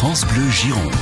France Bleu Gironde.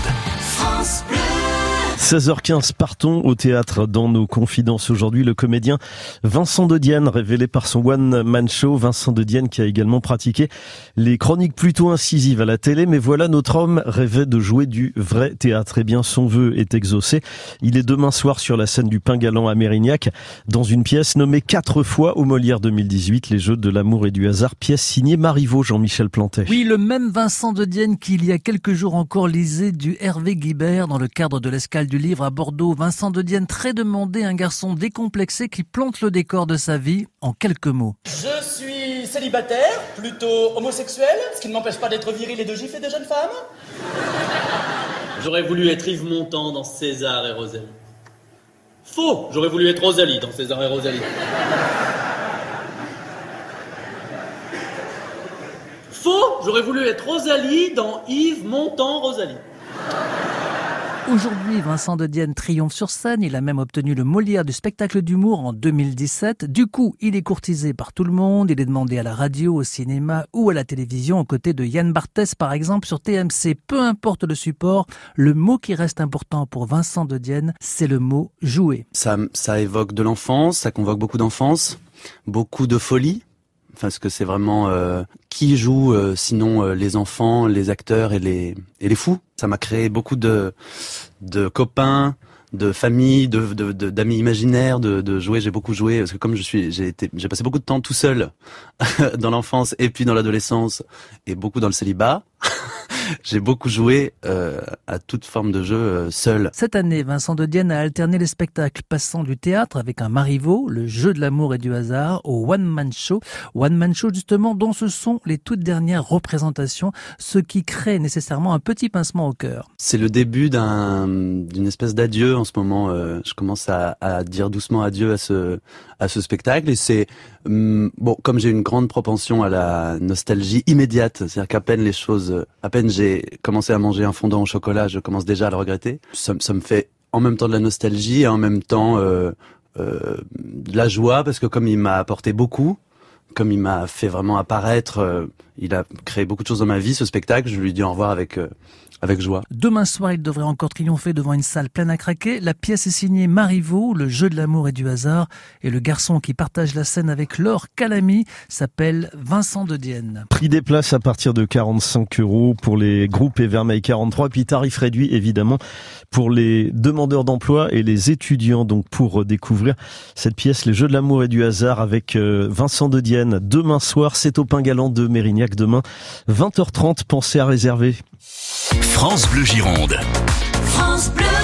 16h15, partons au théâtre dans nos confidences. Aujourd'hui, le comédien Vincent de Dienne, révélé par son one-man show. Vincent de Dienne qui a également pratiqué les chroniques plutôt incisives à la télé. Mais voilà, notre homme rêvait de jouer du vrai théâtre. Eh bien, son vœu est exaucé. Il est demain soir sur la scène du Pain Galant à Mérignac, dans une pièce nommée quatre fois au Molière 2018, Les Jeux de l'amour et du hasard, pièce signée Marivaux, Jean-Michel Plantet. Oui, le même Vincent de Dienne qui, il y a quelques jours encore, lisait du Hervé Guibert dans le cadre de l'escale du livre à Bordeaux, Vincent de Dienne très demandé, un garçon décomplexé qui plante le décor de sa vie en quelques mots. Je suis célibataire, plutôt homosexuel, ce qui ne m'empêche pas d'être viril et de gifler des jeunes femmes. J'aurais voulu être Yves Montand dans César et Rosalie. Faux J'aurais voulu être Rosalie dans César et Rosalie. Faux J'aurais voulu être Rosalie dans Yves Montand Rosalie. Aujourd'hui, Vincent de Dienne triomphe sur scène. Il a même obtenu le Molière du spectacle d'humour en 2017. Du coup, il est courtisé par tout le monde. Il est demandé à la radio, au cinéma ou à la télévision, aux côtés de Yann Barthès, par exemple, sur TMC. Peu importe le support, le mot qui reste important pour Vincent de Dienne, c'est le mot jouer. Ça, ça évoque de l'enfance, ça convoque beaucoup d'enfance, beaucoup de folie parce que c'est vraiment euh, qui joue euh, sinon euh, les enfants, les acteurs et les et les fous. Ça m'a créé beaucoup de de copains, de familles, de d'amis imaginaires, de, de jouer. J'ai beaucoup joué parce que comme je suis, j'ai été, j'ai passé beaucoup de temps tout seul dans l'enfance et puis dans l'adolescence et beaucoup dans le célibat. j'ai beaucoup joué euh, à toute forme de jeu euh, seul. Cette année, Vincent de Dienne a alterné les spectacles, passant du théâtre avec un marivaux, le jeu de l'amour et du hasard, au one-man show. One-man show, justement, dont ce sont les toutes dernières représentations, ce qui crée nécessairement un petit pincement au cœur. C'est le début d'un, d'une espèce d'adieu en ce moment. Euh, je commence à, à, dire doucement adieu à ce, à ce spectacle et c'est, hum, bon, comme j'ai une grande propension à la nostalgie immédiate, c'est-à-dire qu'à peine les choses, à peine j'ai commencé à manger un fondant au chocolat, je commence déjà à le regretter. Ça, me fait en même temps de la nostalgie et en même temps euh, euh, de la joie parce que comme il m'a apporté beaucoup, comme il m'a fait vraiment apparaître, euh, il a créé beaucoup de choses dans ma vie, ce spectacle, je lui dis au revoir avec euh, avec joie. Demain soir, il devrait encore triompher devant une salle pleine à craquer. La pièce est signée Marivaux, le jeu de l'amour et du hasard. Et le garçon qui partage la scène avec Laure Calamy s'appelle Vincent de Dienne. Prix des places à partir de 45 euros pour les groupes Evermeil 43. Puis tarif réduit, évidemment, pour les demandeurs d'emploi et les étudiants. Donc, pour découvrir cette pièce, les jeux de l'amour et du hasard avec euh, Vincent de Dienne. Demain soir, c'est au Pain Galant de Mérignac. Demain, 20h30. Pensez à réserver. France Bleu Gironde. France Bleu.